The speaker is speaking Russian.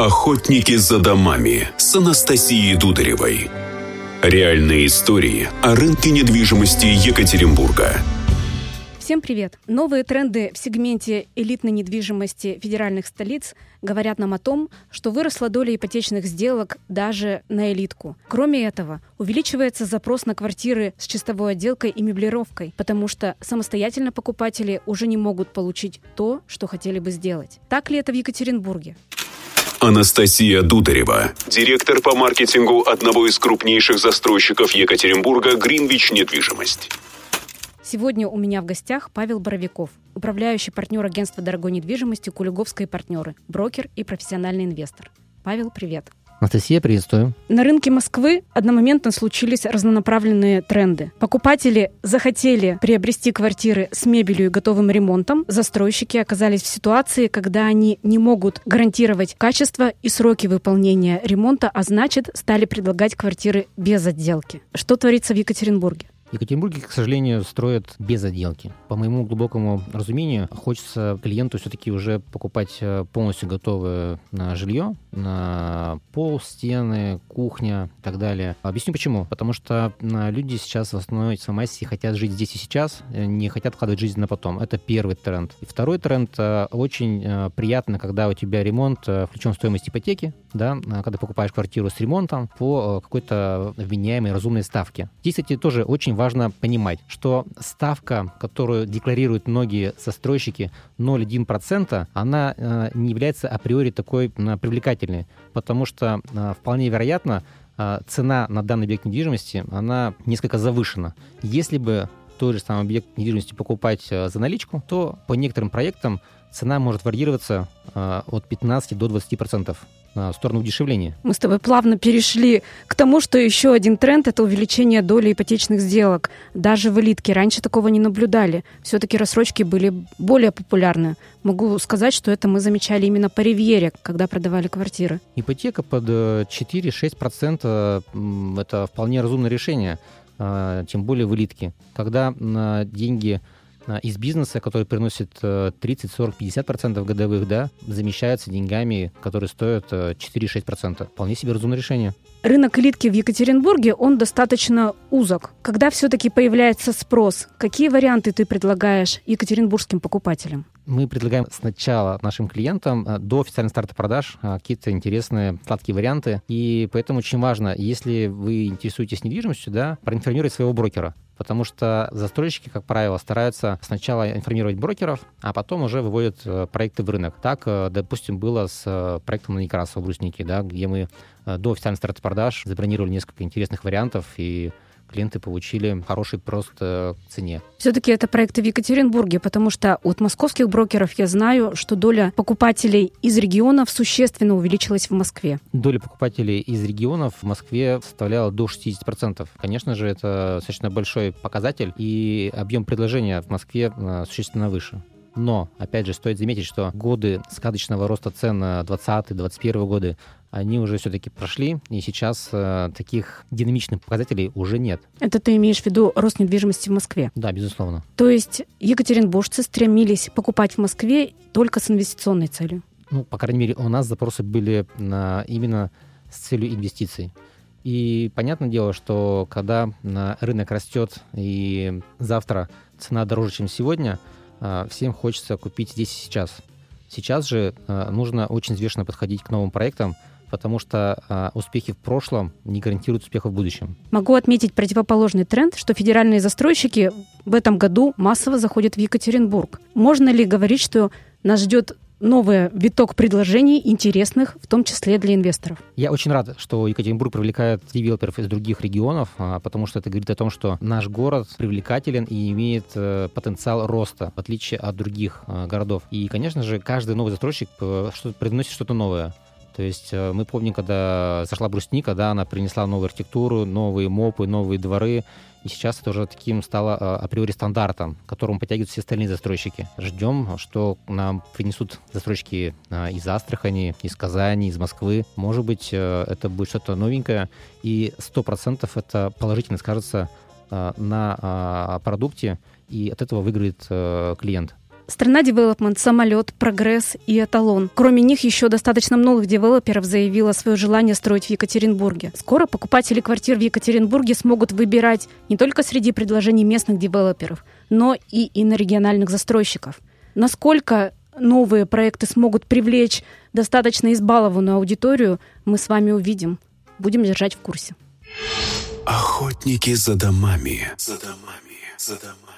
Охотники за домами с Анастасией Дударевой. Реальные истории о рынке недвижимости Екатеринбурга. Всем привет! Новые тренды в сегменте элитной недвижимости федеральных столиц говорят нам о том, что выросла доля ипотечных сделок даже на элитку. Кроме этого, увеличивается запрос на квартиры с чистовой отделкой и меблировкой, потому что самостоятельно покупатели уже не могут получить то, что хотели бы сделать. Так ли это в Екатеринбурге? Анастасия Дударева, директор по маркетингу одного из крупнейших застройщиков Екатеринбурга «Гринвич Недвижимость». Сегодня у меня в гостях Павел Боровиков, управляющий партнер агентства дорогой недвижимости «Кулиговская партнеры», брокер и профессиональный инвестор. Павел, привет. Анастасия, приветствую. На рынке Москвы одномоментно случились разнонаправленные тренды. Покупатели захотели приобрести квартиры с мебелью и готовым ремонтом. Застройщики оказались в ситуации, когда они не могут гарантировать качество и сроки выполнения ремонта, а значит, стали предлагать квартиры без отделки. Что творится в Екатеринбурге? Екатеринбурге, к сожалению, строят без отделки. По моему глубокому разумению, хочется клиенту все-таки уже покупать э, полностью готовое на жилье, на пол, стены, кухня и так далее. Объясню почему. Потому что э, люди сейчас в основной своей массе хотят жить здесь и сейчас, э, не хотят вкладывать жизнь на потом. Это первый тренд. И второй тренд очень приятно, когда у тебя ремонт включен в стоимость ипотеки, да, когда покупаешь квартиру с ремонтом по какой-то вменяемой разумной ставке. Здесь, кстати, тоже очень важно понимать, что ставка, которую декларируют многие застройщики, 0,1%, она э, не является априори такой привлекательной, потому что э, вполне вероятно, э, цена на данный объект недвижимости, она несколько завышена. Если бы тот же самый объект недвижимости покупать э, за наличку, то по некоторым проектам цена может варьироваться э, от 15 до 20 процентов в сторону удешевления. Мы с тобой плавно перешли к тому, что еще один тренд – это увеличение доли ипотечных сделок. Даже в элитке раньше такого не наблюдали. Все-таки рассрочки были более популярны. Могу сказать, что это мы замечали именно по Ривьере, когда продавали квартиры. Ипотека под 4-6% э, – это вполне разумное решение, тем более в элитке. Когда деньги а, из бизнеса, который приносит 30, 40, 50 процентов годовых, да, замещаются деньгами, которые стоят 4-6 э, процентов. Вполне себе разумное решение. Рынок элитки в Екатеринбурге, он достаточно узок. Когда все-таки появляется спрос, какие варианты ты предлагаешь екатеринбургским покупателям? Мы предлагаем сначала нашим клиентам э, до официального старта продаж э, какие-то интересные сладкие варианты. И поэтому очень важно, если вы интересуетесь недвижимостью, да, проинформировать своего брокера потому что застройщики, как правило, стараются сначала информировать брокеров, а потом уже выводят э, проекты в рынок. Так, допустим, было с проектом на Некрасово в Бруснике, да, где мы до официального старта продаж забронировали несколько интересных вариантов и клиенты получили хороший прост э, цене. Все-таки это проекты в Екатеринбурге, потому что от московских брокеров я знаю, что доля покупателей из регионов существенно увеличилась в Москве. Доля покупателей из регионов в Москве составляла до 60%. Конечно же, это достаточно большой показатель, и объем предложения в Москве э, существенно выше. Но, опять же, стоит заметить, что годы сказочного роста цен 20-21 годы они уже все-таки прошли, и сейчас э, таких динамичных показателей уже нет. Это ты имеешь в виду рост недвижимости в Москве? Да, безусловно. То есть екатеринбуржцы стремились покупать в Москве только с инвестиционной целью? Ну, по крайней мере, у нас запросы были на, именно с целью инвестиций. И понятное дело, что когда рынок растет и завтра цена дороже, чем сегодня, всем хочется купить здесь и сейчас. Сейчас же э, нужно очень взвешенно подходить к новым проектам, потому что э, успехи в прошлом не гарантируют успеха в будущем. Могу отметить противоположный тренд, что федеральные застройщики в этом году массово заходят в Екатеринбург. Можно ли говорить, что нас ждет новый виток предложений интересных, в том числе для инвесторов. Я очень рад, что Екатеринбург привлекает девелоперов из других регионов, а, потому что это говорит о том, что наш город привлекателен и имеет э, потенциал роста, в отличие от других э, городов. И, конечно же, каждый новый застройщик э, что приносит что-то новое. То есть э, мы помним, когда зашла брусника, да, она принесла новую архитектуру, новые мопы, новые дворы, и сейчас это уже таким стало э, априори стандартом, к которому подтягиваются все остальные застройщики. Ждем, что нам принесут застройщики э, из Астрахани, из Казани, из Москвы. Может быть, это будет что-то новенькое, и 100% это положительно скажется на продукте, и от этого выиграет клиент. Страна Девелопмент, Самолет, Прогресс и Эталон. Кроме них еще достаточно много девелоперов заявило свое желание строить в Екатеринбурге. Скоро покупатели квартир в Екатеринбурге смогут выбирать не только среди предложений местных девелоперов, но и инорегиональных застройщиков. Насколько новые проекты смогут привлечь достаточно избалованную аудиторию, мы с вами увидим. Будем держать в курсе. Охотники за домами. За домами. За домами.